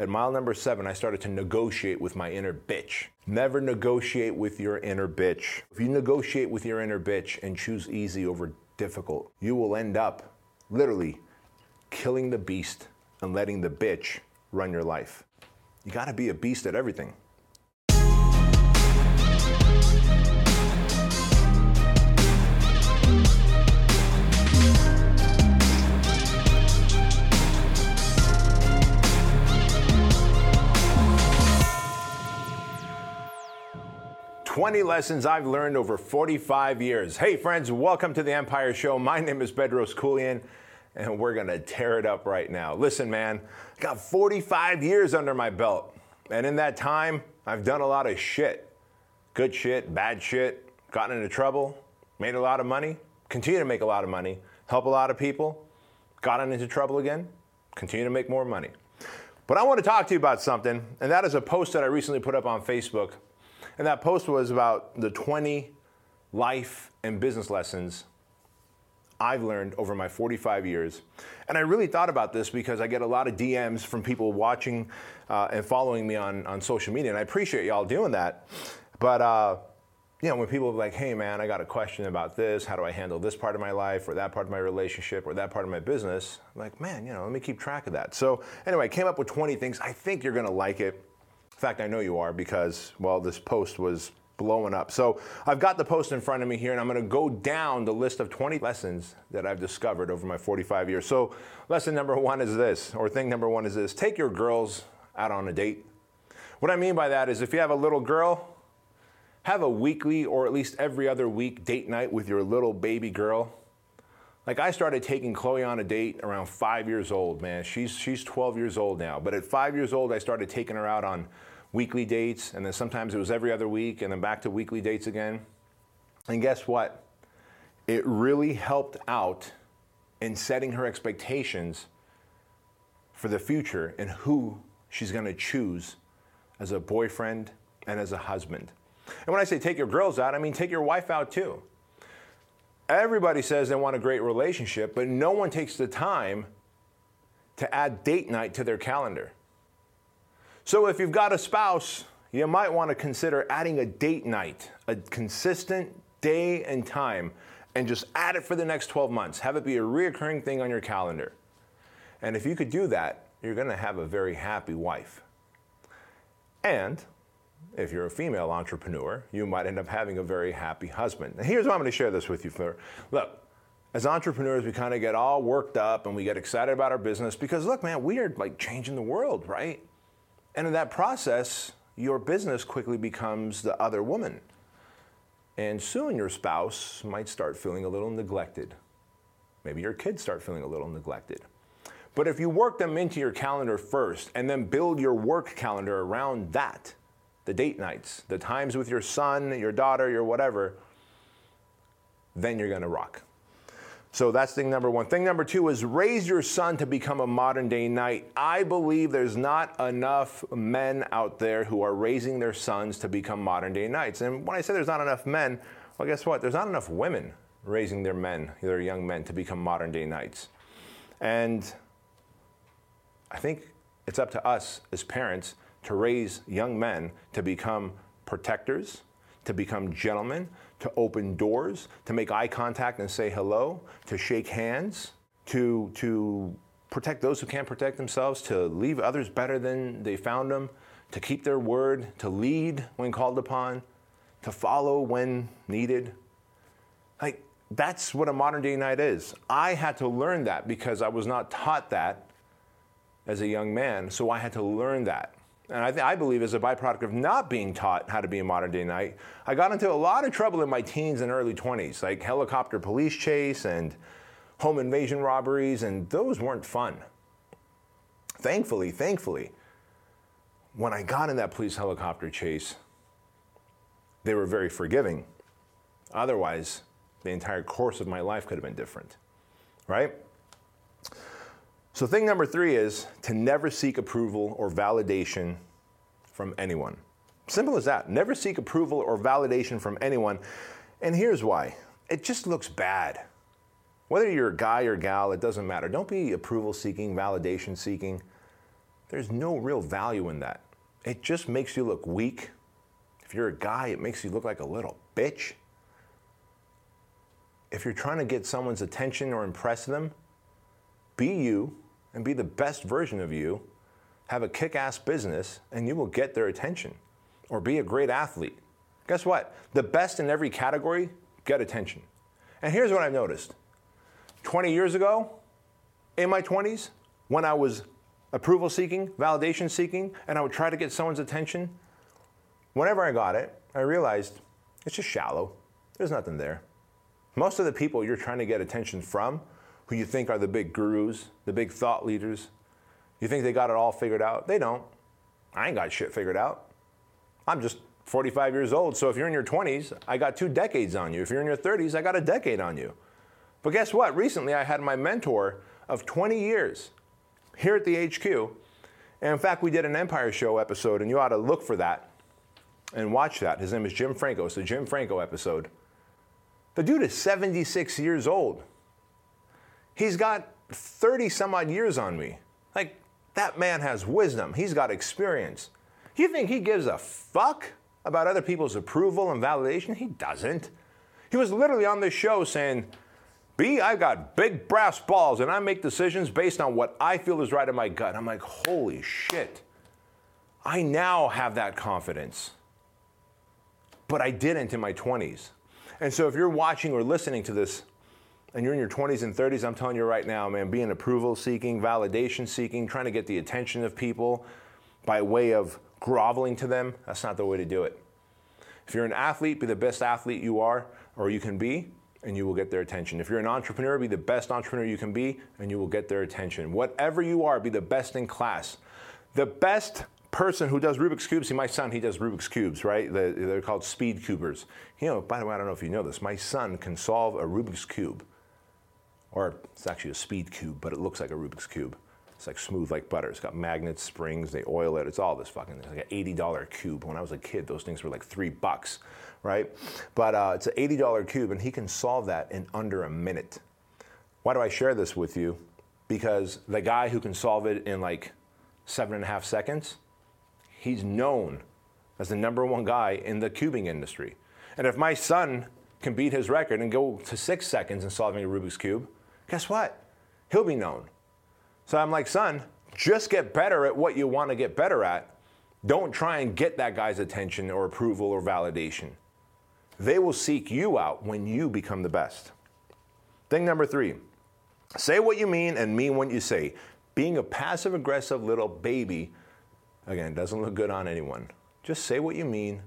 At mile number seven, I started to negotiate with my inner bitch. Never negotiate with your inner bitch. If you negotiate with your inner bitch and choose easy over difficult, you will end up literally killing the beast and letting the bitch run your life. You gotta be a beast at everything. 20 lessons I've learned over 45 years. Hey, friends, welcome to the Empire Show. My name is Bedros Keuilian, and we're gonna tear it up right now. Listen, man, I got 45 years under my belt, and in that time, I've done a lot of shit good shit, bad shit, gotten into trouble, made a lot of money, continue to make a lot of money, help a lot of people, gotten into trouble again, continue to make more money. But I want to talk to you about something, and that is a post that I recently put up on Facebook and that post was about the 20 life and business lessons I've learned over my 45 years. And I really thought about this because I get a lot of DMs from people watching uh, and following me on, on social media, and I appreciate y'all doing that. But, uh, you know, when people are like, hey man, I got a question about this, how do I handle this part of my life, or that part of my relationship, or that part of my business, I'm like, man, you know, let me keep track of that. So, anyway, I came up with 20 things. I think you're gonna like it. In fact, I know you are because, well, this post was blowing up. So I've got the post in front of me here, and I'm going to go down the list of 20 lessons that I've discovered over my 45 years. So, lesson number one is this, or thing number one is this take your girls out on a date. What I mean by that is if you have a little girl, have a weekly or at least every other week date night with your little baby girl. Like I started taking Chloe on a date around five years old, man. She's she's 12 years old now. But at five years old, I started taking her out on weekly dates, and then sometimes it was every other week, and then back to weekly dates again. And guess what? It really helped out in setting her expectations for the future and who she's going to choose as a boyfriend and as a husband. And when I say take your girls out, I mean take your wife out too. Everybody says they want a great relationship, but no one takes the time to add date night to their calendar. So if you've got a spouse, you might want to consider adding a date night, a consistent day and time, and just add it for the next 12 months. Have it be a reoccurring thing on your calendar. And if you could do that, you're going to have a very happy wife. And if you're a female entrepreneur, you might end up having a very happy husband. And here's why I'm going to share this with you. For look, as entrepreneurs, we kind of get all worked up and we get excited about our business because look, man, we are like changing the world, right? And in that process, your business quickly becomes the other woman. And soon your spouse might start feeling a little neglected. Maybe your kids start feeling a little neglected. But if you work them into your calendar first and then build your work calendar around that, the date nights, the times with your son, your daughter, your whatever, then you're gonna rock. So that's thing number one. Thing number two is raise your son to become a modern day knight. I believe there's not enough men out there who are raising their sons to become modern day knights. And when I say there's not enough men, well, guess what? There's not enough women raising their men, their young men, to become modern day knights. And I think it's up to us as parents to raise young men to become protectors, to become gentlemen, to open doors, to make eye contact and say hello, to shake hands, to, to protect those who can't protect themselves, to leave others better than they found them, to keep their word, to lead when called upon, to follow when needed. Like, that's what a modern day knight is. I had to learn that because I was not taught that as a young man, so I had to learn that and I, th- I, believe as a byproduct of not being taught how to be a modern day knight, I got into a lot of trouble in my teens and early 20s, like helicopter police chase and home invasion robberies, and those weren't fun. Thankfully, thankfully, when I got in that police helicopter chase, they were very forgiving. Otherwise, the entire course of my life could have been different, right? So, thing number three is to never seek approval or validation from anyone. Simple as that. Never seek approval or validation from anyone. And here's why it just looks bad. Whether you're a guy or gal, it doesn't matter. Don't be approval seeking, validation seeking. there's no real value in that. It just makes you look weak. If you're a guy, it makes you look like a little bitch. If you're trying to get someone's attention or impress them, be you and be the best version of you. Have a kick ass business, and you will get their attention. Or be a great athlete. Guess what? The best in every category get attention. And here's what I've noticed 20 years ago, in my 20s, when I was approval seeking, validation seeking, and I would try to get someone's attention, whenever I got it, I realized it's just shallow. There's nothing there. Most of the people you're trying to get attention from, who you think are the big gurus, the big thought leaders, you think they got it all figured out? They don't. I ain't got shit figured out. I'm just 45 years old, so if you're in your 20s, I got two decades on you. If you're in your 30s, I got a decade on you. But guess what? Recently, I had my mentor of 20 years here at the HQ. And in fact, we did an Empire Show episode, and you ought to look for that and watch that. His name is Jim Franco. It's the Jim Franco episode. The dude is 76 years old. He's got 30 some odd years on me. Like, that man has wisdom, he's got experience. You think he gives a fuck about other people's approval and validation? He doesn't. He was literally on this show saying, B, I've got big brass balls and I make decisions based on what I feel is right in my gut. I'm like, holy shit. I now have that confidence. But I didn't in my 20s. And so if you're watching or listening to this and you're in your 20s and 30s, I'm telling you right now, man, being approval seeking, validation seeking, trying to get the attention of people by way of groveling to them, that's not the way to do it. If you're an athlete, be the best athlete you are or you can be, and you will get their attention. If you're an entrepreneur, be the best entrepreneur you can be, and you will get their attention. Whatever you are, be the best in class. The best person who does Rubik's Cubes, see, my son, he does Rubik's Cubes, right? They're called speed cubers. You know, by the way, I don't know if you know this, my son can solve a Rubik's Cube. Or it's actually a speed cube, but it looks like a Rubik's Cube. It's like smooth like butter. It's got magnets, springs, they oil it. It's all this fucking, thing. it's like an $80 cube. When I was a kid, those things were like three bucks, right? But uh, it's an $80 cube, and he can solve that in under a minute. Why do I share this with you? Because the guy who can solve it in like seven and a half seconds, he's known as the number one guy in the cubing industry. And if my son can beat his record and go to six seconds in solving a Rubik's Cube, guess what? He'll be known. So I'm like, son, just get better at what you want to get better at. Don't try and get that guy's attention or approval or validation. They will seek you out when you become the best. Thing number three say what you mean and mean what you say. Being a passive aggressive little baby Again, doesn't look good on anyone. Just say what you mean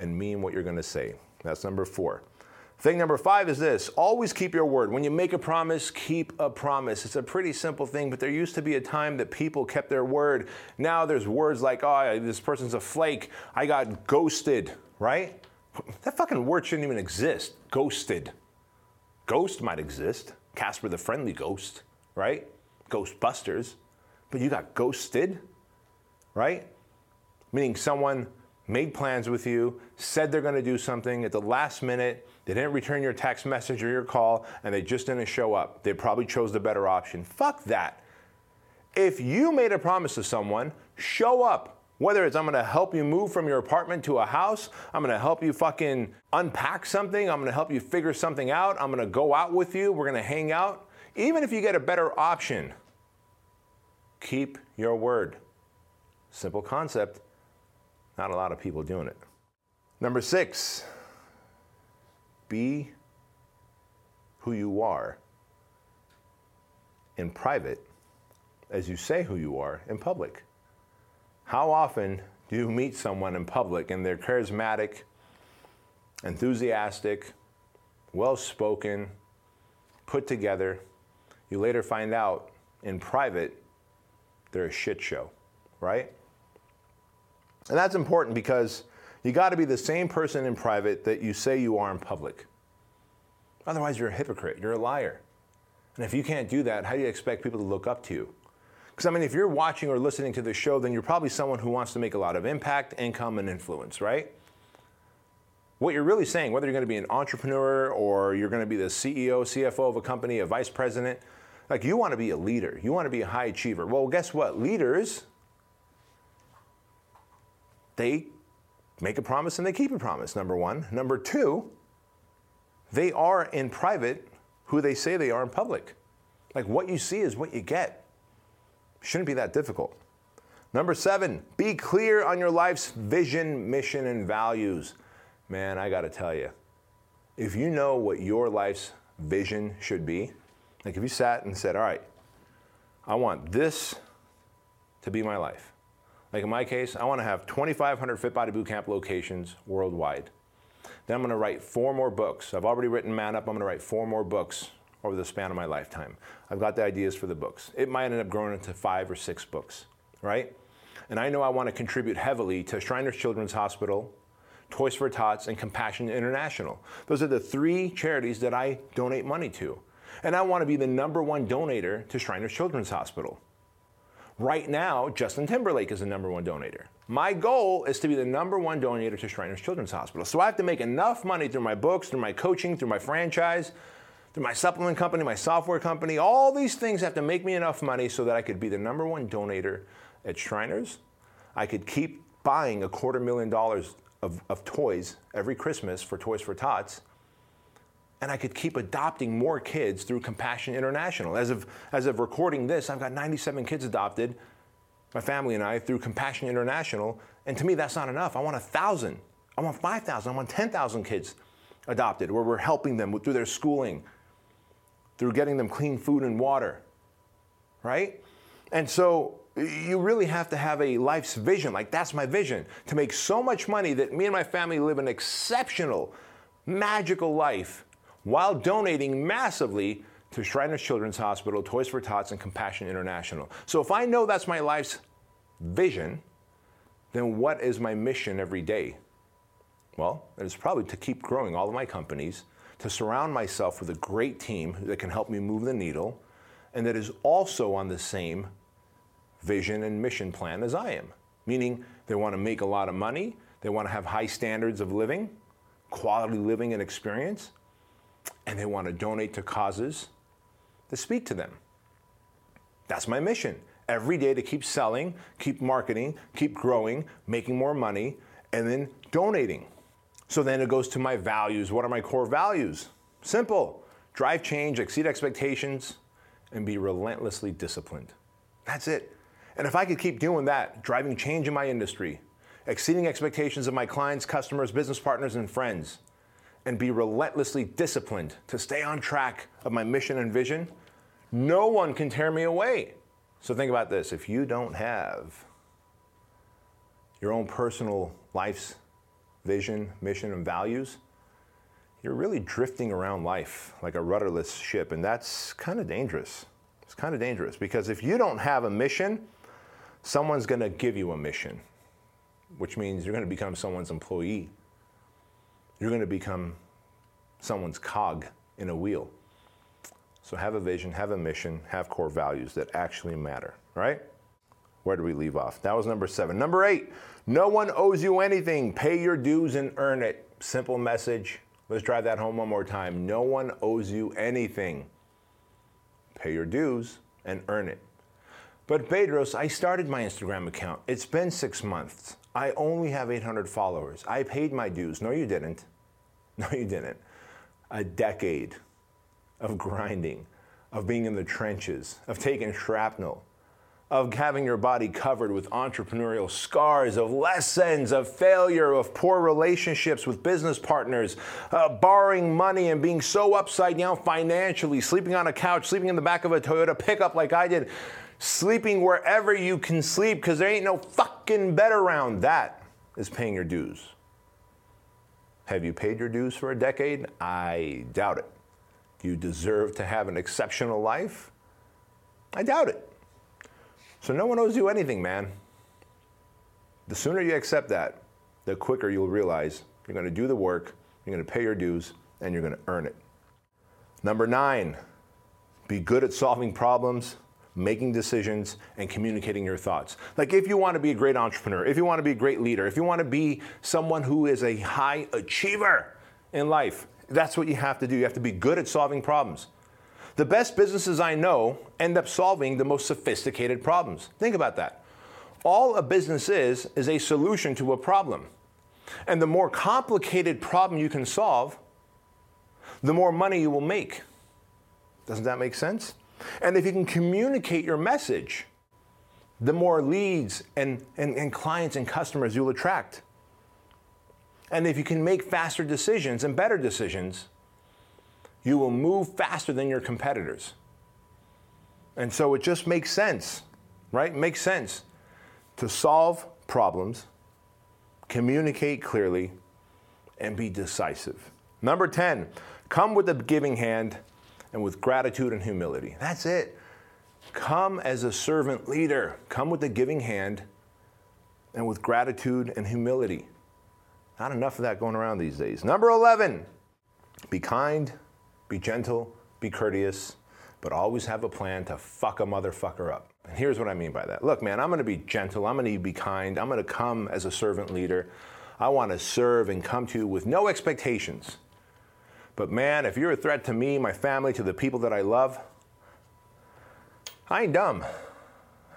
and mean what you're going to say. That's number four. Thing number five is this always keep your word. When you make a promise, keep a promise. It's a pretty simple thing, but there used to be a time that people kept their word. Now there's words like, oh, this person's a flake. I got ghosted, right? That fucking word shouldn't even exist. Ghosted. Ghost might exist. Casper the Friendly Ghost, right? Ghostbusters. But you got ghosted? right? Meaning someone made plans with you, said they're to do something at the last minute, they didn't return your text message or your call, and they just didn't show up. They probably chose the better option. Fuck that. If you made a promise to someone, show up. Whether it's I'm gonna help you move from your apartment to a house, I'm gonna help you fucking unpack something, I'm gonna help you figure something out, I'm gonna go out with you, we're gonna hang out. Even if you get a better option, keep your word. Simple concept, not a lot of people doing it. Number six, be who you are in private as you say who you are in public. How often do you meet someone in public and they're charismatic, enthusiastic, well spoken, put together? You later find out in private they're a shit show, right? And that's important because you got to be the same person in private that you say you are in public. Otherwise, you're a hypocrite, you're a liar. And if you can't do that, how do you expect people to look up to you? Because, I mean, if you're watching or listening to this show, then you're probably someone who wants to make a lot of impact, income, and influence, right? What you're really saying, whether you're going to be an entrepreneur or you're going to be the CEO, CFO of a company, a vice president, like you want to be a leader, you want to be a high achiever. Well, guess what? Leaders they make a promise and they keep a promise, number one. Number two, they are in private who they say they are in public. Like what you see is what you get. Shouldn't be that difficult. Number seven, be clear on your life's vision, mission, and values. Man, I gotta tell you, if you know what your life's vision should be, like if you sat and said, all right, I want this to be my life. Like in my case, I want to have 2,500 Fit Body Bootcamp locations worldwide. Then I'm going to write four more books. I've already written Man Up. I'm going to write four more books over the span of my lifetime. I've got the ideas for the books. It might end up growing into five or six books, right? And I know I want to contribute heavily to Shriners Children's Hospital, Toys for Tots, and Compassion International. Those are the three charities that I donate money to. And I want to be the number one donator to Shriners Children's Hospital. Right now, Justin Timberlake is the number one donator. My goal is to be the number one donator to Shriners Children's Hospital. So I have to make enough money through my books, through my coaching, through my franchise, through my supplement company, my software company. All these things have to make me enough money so that I could be the number one donator at Shriners. I could keep buying a quarter million dollars of, of toys every Christmas for Toys for Tots and I could keep adopting more kids through Compassion International. As of, as of recording this, I've got 97 kids adopted, my family and I, through Compassion International. And to me, that's not enough. I want a thousand. I want 5,000. I want 10,000 kids adopted where we're helping them through their schooling, through getting them clean food and water, right? And so you really have to have a life's vision. Like, that's my vision to make so much money that me and my family live an exceptional, magical life while donating massively to Shriners Children's Hospital, Toys for Tots, and Compassion International. So if I know that's my life's vision, then what is my mission every day? Well, it is probably to keep growing all of my companies, to surround myself with a great team that can help me move the needle, and that is also on the same vision and mission plan as I am. Meaning they want to make a lot of money, they want to have high standards of living, quality living and experience, and they want to donate to causes to speak to them. That's my mission. Every day to keep selling, keep marketing, keep growing, making more money, and then donating. So then it goes to my values. What are my core values? Simple drive change, exceed expectations, and be relentlessly disciplined. That's it. And if I could keep doing that, driving change in my industry, exceeding expectations of my clients, customers, business partners, and friends, and be relentlessly disciplined to stay on track of my mission and vision, no one can tear me away. So think about this if you don't have your own personal life's vision, mission, and values, you're really drifting around life like a rudderless ship, and that's kind of dangerous. It's kind of dangerous because if you don't have a mission, someone's going to give you a mission, which means you're going to become someone's employee you're going to become someone's cog in a wheel. So have a vision, have a mission, have core values that actually matter, right? Where do we leave off? That was number seven. Number eight, no one owes you anything. Pay your dues and earn it. Simple message. Let's drive that home one more time. No one owes you anything. Pay your dues and earn it. But Bedros, I started my Instagram account. It's been six months. I only have 800 followers. I paid my dues. No, you didn't. No, you didn't. A decade of grinding, of being in the trenches, of taking shrapnel, of having your body covered with entrepreneurial scars, of lessons, of failure, of poor relationships with business partners, uh, borrowing money and being so upside down financially, sleeping on a couch, sleeping in the back of a Toyota pickup like I did sleeping wherever you can sleep because there ain't no fucking bed around. That is paying your dues. Have you paid your dues for a decade? I doubt it. Do you deserve to have an exceptional life? I doubt it. So no one owes you anything, man. The sooner you accept that, the quicker you'll realize you're going to do the work, you're going to pay your dues, and you're going to earn it. Number nine, be good at solving problems making decisions, and communicating your thoughts. Like if you want to be a great entrepreneur, if you want to be a great leader, if you want to be someone who is a high achiever in life, that's what you have to do. You have to be good at solving problems. The best businesses I know end up solving the most sophisticated problems. Think about that. All a business is, is a solution to a problem. And the more complicated problem you can solve, the more money you will make. Doesn't that make sense? And if you can communicate your message, the more leads and, and, and clients and customers you'll attract. And if you can make faster decisions and better decisions, you will move faster than your competitors. And so it just makes sense, right? It makes sense to solve problems, communicate clearly, and be decisive. Number 10, come with a giving hand and with gratitude and humility. That's it. Come as a servant leader. Come with a giving hand and with gratitude and humility. Not enough of that going around these days. Number 11, be kind, be gentle, be courteous, but always have a plan to fuck a motherfucker up. And here's what I mean by that. Look, man, I'm gonna be gentle, I'm gonna be kind, I'm gonna come as a servant leader. I wanna serve and come to you with no expectations. But man, if you're a threat to me, my family, to the people that I love, I ain't dumb.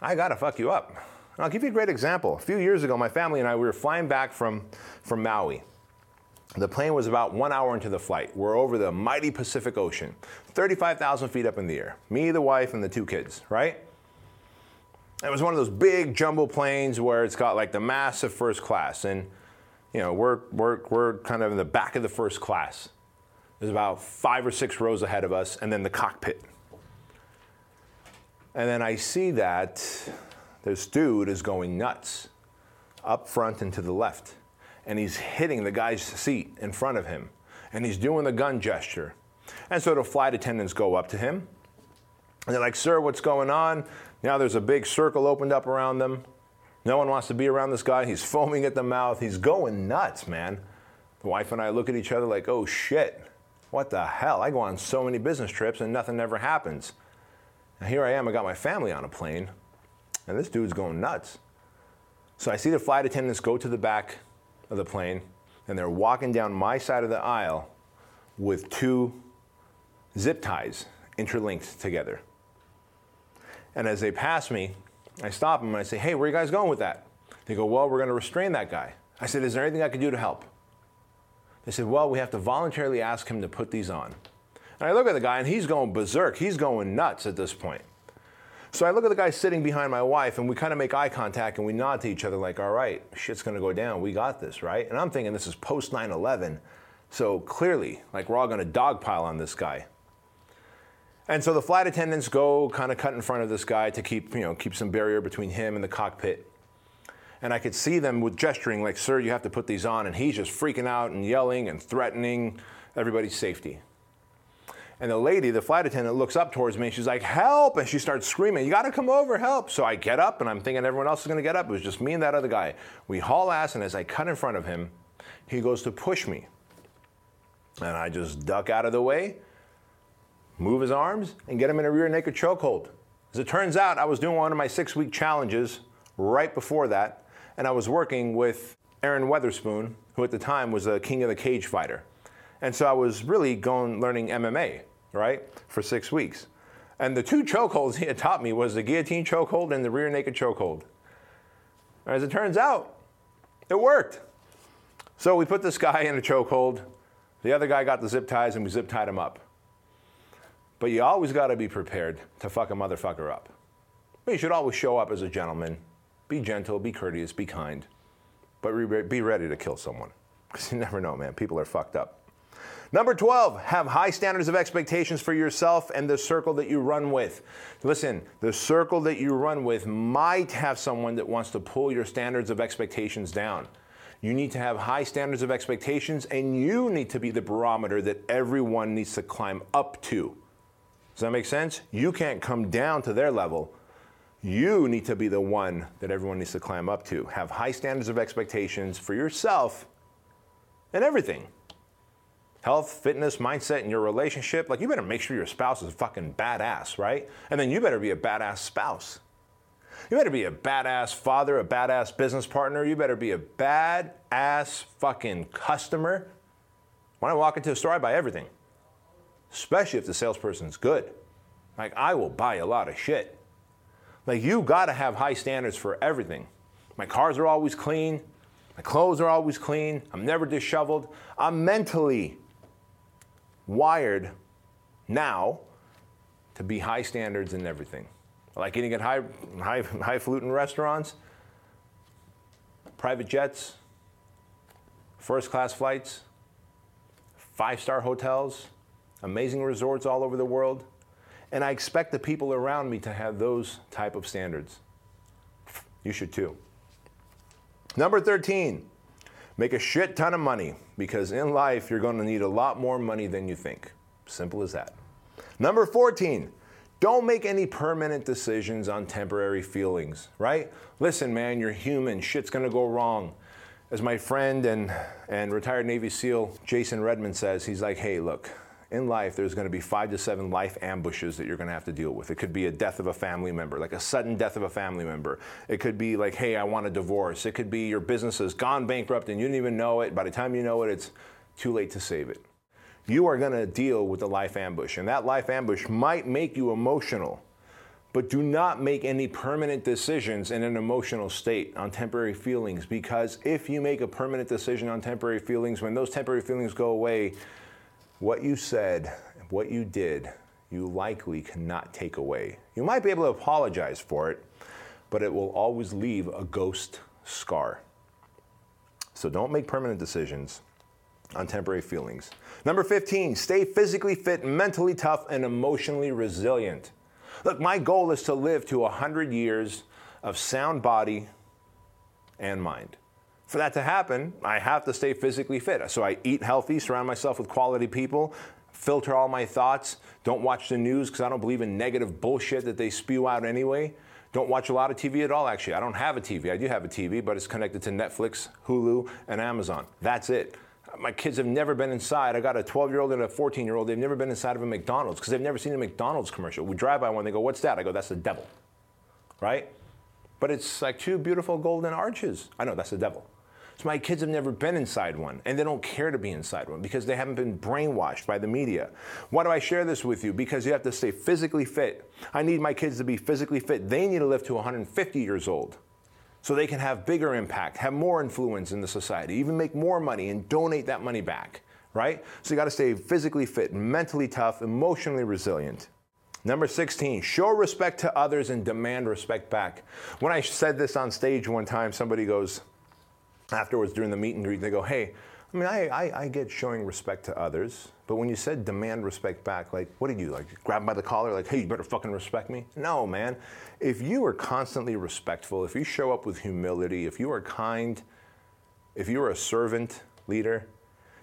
I gotta fuck you up. And I'll give you a great example. A few years ago, my family and I we were flying back from, from Maui. The plane was about one hour into the flight. We're over the mighty Pacific Ocean, 35,000 feet up in the air. Me, the wife, and the two kids, right? It was one of those big jumbo planes where it's got like the massive first class. And, you know, we're, we're, we're kind of in the back of the first class. There's about five or six rows ahead of us, and then the cockpit. And then I see that this dude is going nuts up front and to the left. And he's hitting the guy's seat in front of him. And he's doing the gun gesture. And so the flight attendants go up to him. And they're like, Sir, what's going on? Now there's a big circle opened up around them. No one wants to be around this guy. He's foaming at the mouth. He's going nuts, man. The wife and I look at each other like, oh shit, what the hell? I go on so many business trips and nothing ever happens. Here I am, I got my family on a plane, and this dude's going nuts. So I see the flight attendants go to the back of the plane, and they're walking down my side of the aisle with two zip ties interlinked together. And as they pass me, I stop them and I say, Hey, where are you guys going with that? They go, Well, we're going to restrain that guy. I said, Is there anything I can do to help? They said, Well, we have to voluntarily ask him to put these on. And I look at the guy and he's going berserk. He's going nuts at this point. So I look at the guy sitting behind my wife and we kind of make eye contact and we nod to each other like, all right, shit's gonna go down. We got this, right? And I'm thinking this is post 9 11. So clearly, like we're all gonna dogpile on this guy. And so the flight attendants go kind of cut in front of this guy to keep, you know, keep some barrier between him and the cockpit. And I could see them with gesturing like, sir, you have to put these on. And he's just freaking out and yelling and threatening everybody's safety. And the lady, the flight attendant, looks up towards me she's like, Help! And she starts screaming, You gotta come over, help! So I get up and I'm thinking everyone else is gonna get up. It was just me and that other guy. We haul ass, and as I cut in front of him, he goes to push me. And I just duck out of the way, move his arms, and get him in a rear naked chokehold. As it turns out, I was doing one of my six week challenges right before that, and I was working with Aaron Weatherspoon, who at the time was a king of the cage fighter. And so I was really going learning MMA right, for six weeks. And the two chokeholds he had taught me was the guillotine chokehold and the rear naked chokehold. As it turns out, it worked. So we put this guy in a chokehold. The other guy got the zip ties and we zip tied him up. But you always got to be prepared to fuck a motherfucker up. But you should always show up as a gentleman. Be gentle, be courteous, be kind. But be ready to kill someone. Because you never know, man. People are fucked up. Number 12, have high standards of expectations for yourself and the circle that you run with. Listen, the circle that you run with might have someone that wants to pull your standards of expectations down. You need to have high standards of expectations, and you need to be the barometer that everyone needs to climb up to. Does that make sense? You can't come down to their level. You need to be the one that everyone needs to climb up to. Have high standards of expectations for yourself and everything health, fitness, mindset, and your relationship, like you better make sure your spouse is a fucking badass, right? And then you better be a badass spouse. You better be a badass father, a badass business partner. You better be a badass fucking customer. When I walk into a store, I buy everything, especially if the salesperson's good. Like, I will buy a lot of shit. Like, you gotta have high standards for everything. My cars are always clean. My clothes are always clean. I'm never disheveled. I'm mentally wired now to be high standards in everything. I like eating at high, high, highfalutin restaurants, private jets, first class flights, five star hotels, amazing resorts all over the world. And I expect the people around me to have those type of standards. You should too. Number 13, make a shit ton of money because in life you're going to need a lot more money than you think. Simple as that. Number 14, don't make any permanent decisions on temporary feelings, right? Listen, man, you're human. Shit's going to go wrong. As my friend and, and retired Navy SEAL Jason Redman says, he's like, hey, look, in life, there's going to be five to seven life ambushes that you're going to have to deal with. It could be a death of a family member, like a sudden death of a family member. It could be like, hey, I want a divorce. It could be your business has gone bankrupt and you didn't even know it. By the time you know it, it's too late to save it. You are going to deal with a life ambush, and that life ambush might make you emotional. But do not make any permanent decisions in an emotional state on temporary feelings because if you make a permanent decision on temporary feelings, when those temporary feelings go away, what you said, what you did, you likely cannot take away. You might be able to apologize for it, but it will always leave a ghost scar. So don't make permanent decisions on temporary feelings. Number 15, stay physically fit, mentally tough, and emotionally resilient. Look, my goal is to live to 100 years of sound body and mind. For that to happen, I have to stay physically fit. So I eat healthy, surround myself with quality people, filter all my thoughts, don't watch the news because I don't believe in negative bullshit that they spew out anyway. Don't watch a lot of TV at all, actually. I don't have a TV. I do have a TV, but it's connected to Netflix, Hulu, and Amazon. That's it. My kids have never been inside. I got a 12 year old and a 14 year old. They've never been inside of a McDonald's because they've never seen a McDonald's commercial. We drive by one, they go, What's that? I go, That's the devil. Right? But it's like two beautiful golden arches. I know, that's the devil. So my kids have never been inside one, and they don't care to be inside one because they haven't been brainwashed by the media. Why do I share this with you? Because you have to stay physically fit. I need my kids to be physically fit. They need to live to 150 years old so they can have bigger impact, have more influence in the society, even make more money and donate that money back, right? So you got to stay physically fit, mentally tough, emotionally resilient. Number 16, show respect to others and demand respect back. When I said this on stage one time, somebody goes, afterwards during the meet and greet, they go, hey, I mean, I, I, I, get showing respect to others, but when you said demand respect back, like, what did you like? Grab by the collar, like, hey, you better fucking respect me? No, man. If you are constantly respectful, if you show up with humility, if you are kind, if you are a servant leader,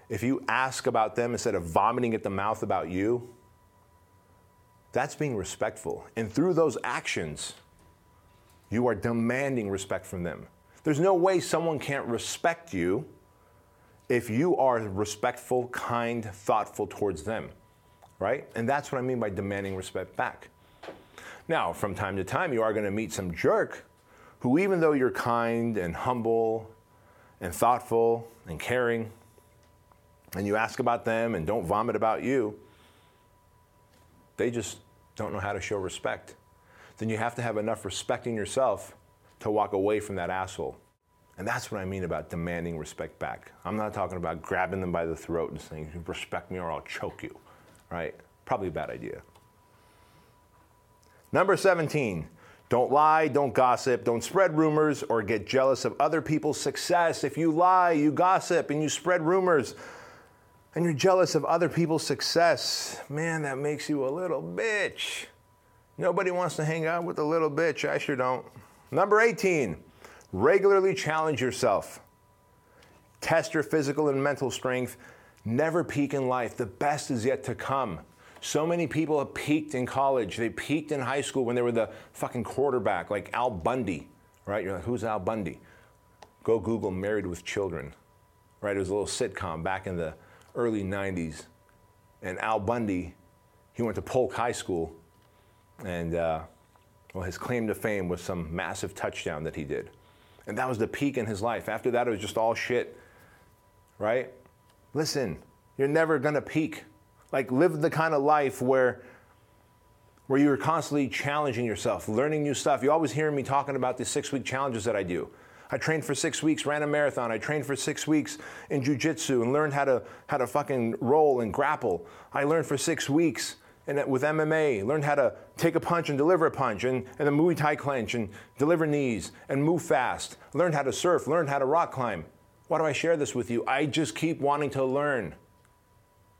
if you ask about them instead of vomiting at the mouth about you, that's being respectful. And through those actions, you are demanding respect from them. There's no way someone can't respect you if you are respectful, kind, thoughtful towards them, right? And that's what I mean by demanding respect back. Now, from time to time, you are going to meet some jerk who, even though you're kind and humble and thoughtful and caring, and you ask about them and don't vomit about you, they just don't know how to show respect. Then you have to have enough respect in yourself to walk away from that asshole. And that's what I mean about demanding respect back. I'm not talking about grabbing them by the throat and saying, respect me or I'll choke you, right? Probably a bad idea. Number 17, don't lie, don't gossip, don't spread rumors or get jealous of other people's success. If you lie, you gossip, and you spread rumors, and you're jealous of other people's success, man, that makes you a little bitch. Nobody wants to hang out with a little bitch. I sure don't. Number 18, regularly challenge yourself. Test your physical and mental strength. Never peak in life. The best is yet to come. So many people have peaked in college. They peaked in high school when they were the fucking quarterback, like Al Bundy, right? You're like, who's Al Bundy? Go Google Married with Children, right? It was a little sitcom back in the early 90s. And Al Bundy, he went to Polk High School, and uh, well, his claim to fame was some massive touchdown that he did. And that was the peak in his life. After that, it was just all shit, right? Listen, you're never gonna peak. Like, live the kind of life where where you're constantly challenging yourself, learning new stuff. You always hear me talking about the six week challenges that I do. I trained for six weeks, ran a marathon. I trained for six weeks in jujitsu and learned how to, how to fucking roll and grapple. I learned for six weeks and with MMA, learned how to take a punch and deliver a punch, and, and the Muay Thai clinch and deliver knees and move fast. Learned how to surf, learned how to rock climb. Why do I share this with you? I just keep wanting to learn.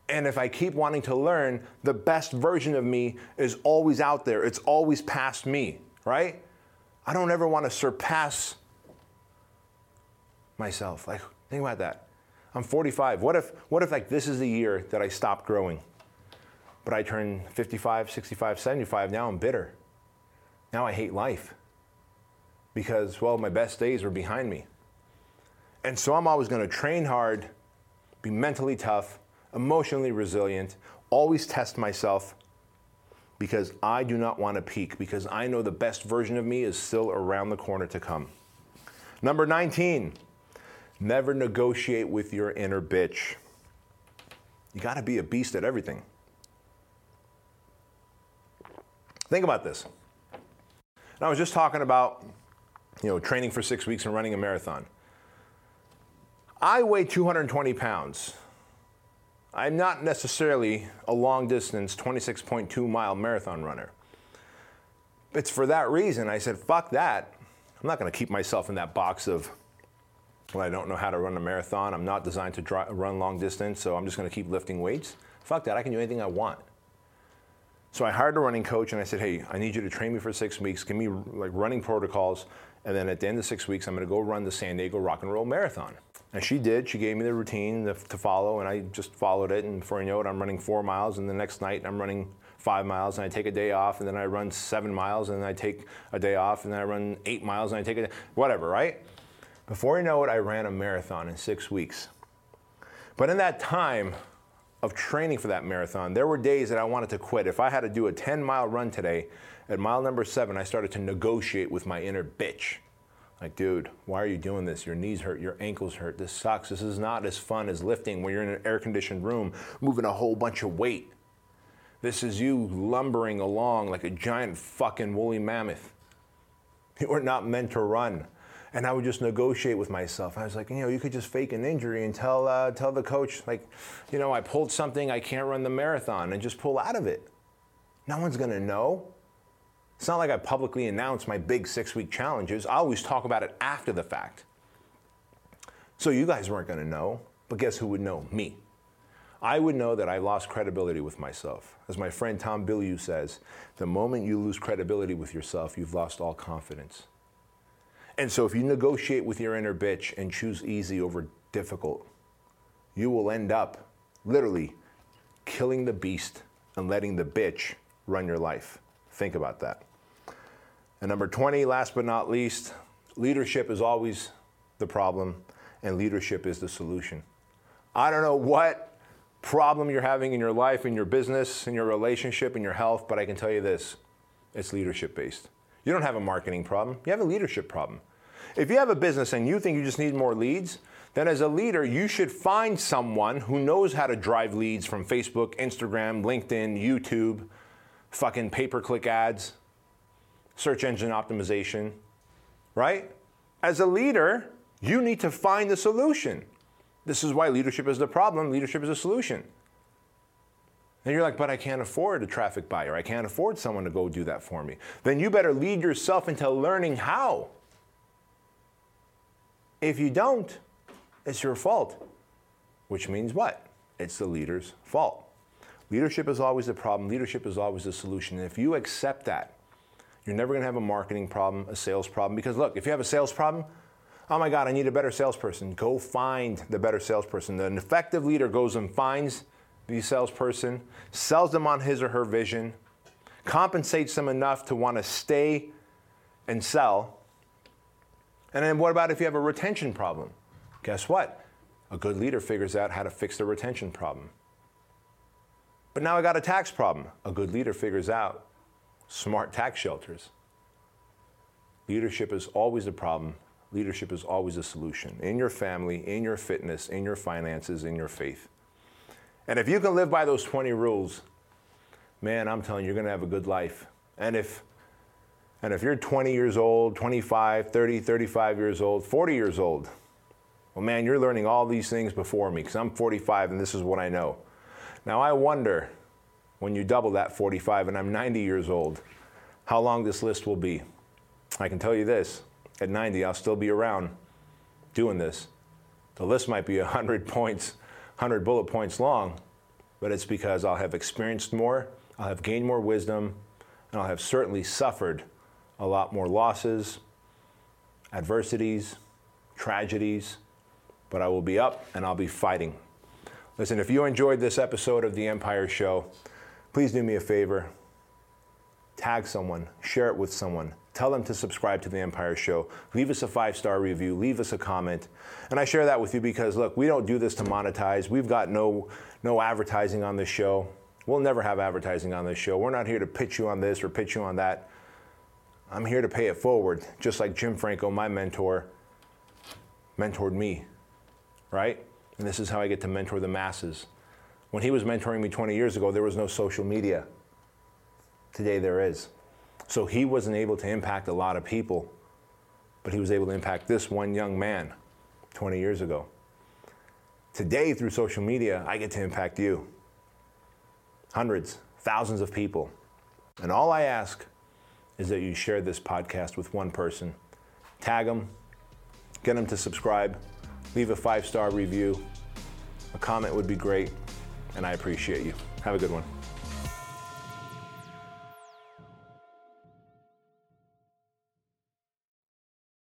And if I keep wanting to learn, the best version of me is always out there. It's always past me, right? I don't ever want to surpass myself. Like, think about that. I'm 45. What if, what if like this is the year that I stop growing? But I turn 55, 65, 75. Now I'm bitter. Now I hate life because, well, my best days are behind me. And so I'm always going to train hard, be mentally tough, emotionally resilient, always test myself because I do not want to peak, because I know the best version of me is still around the corner to come. Number 19, never negotiate with your inner bitch. You got to be a beast at everything. Think about this. And I was just talking about, you know, training for six weeks and running a marathon. I weigh 220 pounds. I'm not necessarily a long distance 26.2 mile marathon runner. It's for that reason I said, fuck that. I'm not going to keep myself in that box of, well, I don't know how to run a marathon. I'm not designed to dry, run long distance, so I'm just going to keep lifting weights. Fuck that. I can do anything I want. So I hired a running coach and I said, hey, I need you to train me for six weeks, give me like running protocols, and then at the end of six weeks, I'm going to go run the San Diego Rock and Roll Marathon. And she did. She gave me the routine to, follow, and I just followed it. And before you know it, I'm running four miles, and the next night I'm running five miles, and I take a day off, and then I run seven miles, and then I take a day off, and then I run eight miles, and I take a whatever, right? Before you know it, I ran a marathon in six weeks. But in that time of training for that marathon, there were days that I wanted to quit. If I had to do a 10 mile run today, at mile number seven, I started to negotiate with my inner bitch. Like, dude, why are you doing this? Your knees hurt, your ankles hurt. This sucks. This is not as fun as lifting when you're in an air conditioned room moving a whole bunch of weight. This is you lumbering along like a giant fucking woolly mammoth. You are not meant to run. And I would just negotiate with myself. I was like, you know, you could just fake an injury and tell, uh, tell the coach, like, you know, I pulled something, I can't run the marathon, and just pull out of it. No one's gonna know. It's not like I publicly announce my big six week challenges. I always talk about it after the fact. So you guys weren't to know, but guess who would know? Me. I would know that I lost credibility with myself. As my friend Tom Bilyeu says, the moment you lose credibility with yourself, you've lost all confidence. And so if you negotiate with your inner bitch and choose easy over difficult, you will end up literally killing the beast and letting the bitch run your life. Think about that. And number 20, last but not least, leadership is always the problem, and leadership is the solution. I don't know what problem you're having in your life, in your business, in your relationship, in your health, but I can tell you this it's leadership based. You don't have a marketing problem, you have a leadership problem. If you have a business and you think you just need more leads, then as a leader, you should find someone who knows how to drive leads from Facebook, Instagram, LinkedIn, YouTube, fucking pay per click ads, search engine optimization, right? As a leader, you need to find the solution. This is why leadership is the problem, leadership is a solution. And you're like, but I can't afford a traffic buyer. I can't afford someone to go do that for me. Then you better lead yourself into learning how. If you don't, it's your fault. Which means what? It's the leader's fault. Leadership is always the problem, leadership is always the solution. And if you accept that, you're never going to have a marketing problem, a sales problem. Because look, if you have a sales problem, oh my God, I need a better salesperson. Go find the better salesperson. The effective leader goes and finds the salesperson, sells them on his or her vision, compensates them enough to want to stay and sell. And then what about if you have a retention problem? Guess what? A good leader figures out how to fix the retention problem. But now I got a tax problem. A good leader figures out smart tax shelters. Leadership is always a problem. Leadership is always a solution in your family, in your fitness, in your finances, in your faith. And if you can live by those 20 rules, man, I'm telling you, you're going to have a good life. And if and if you're 20 years old, 25, 30, 35 years old, 40 years old, well, man, you're learning all these things before me because I'm 45 and this is what I know. Now, I wonder when you double that 45 and I'm 90 years old, how long this list will be. I can tell you this at 90, I'll still be around doing this. The list might be 100 points, 100 bullet points long, but it's because I'll have experienced more, I'll have gained more wisdom, and I'll have certainly suffered a lot more losses, adversities, tragedies, but I will be up and I'll be fighting. Listen, if you enjoyed this episode of The Empire Show, please do me a favor. Tag someone, share it with someone, tell them to subscribe to The Empire Show, leave us a five star review, leave us a comment. And I share that with you because, look, we don't do this to monetize. We've got no, no advertising on this show. We'll never have advertising on this show. We're not here to pitch you on this or pitch you on that. I'm here to pay it forward, just like Jim Franco, my mentor, mentored me, right? And this is how I get to mentor the masses. When he was mentoring me 20 years ago, there was no social media. Today there is. So he wasn't able to impact a lot of people, but he was able to impact this one young man 20 years ago. Today, through social media, I get to impact you. Hundreds, thousands of people. And all I ask is that you share this podcast with one person. Tag them, get them to subscribe, leave a five star review. A comment would be great, and I appreciate you. Have a good one.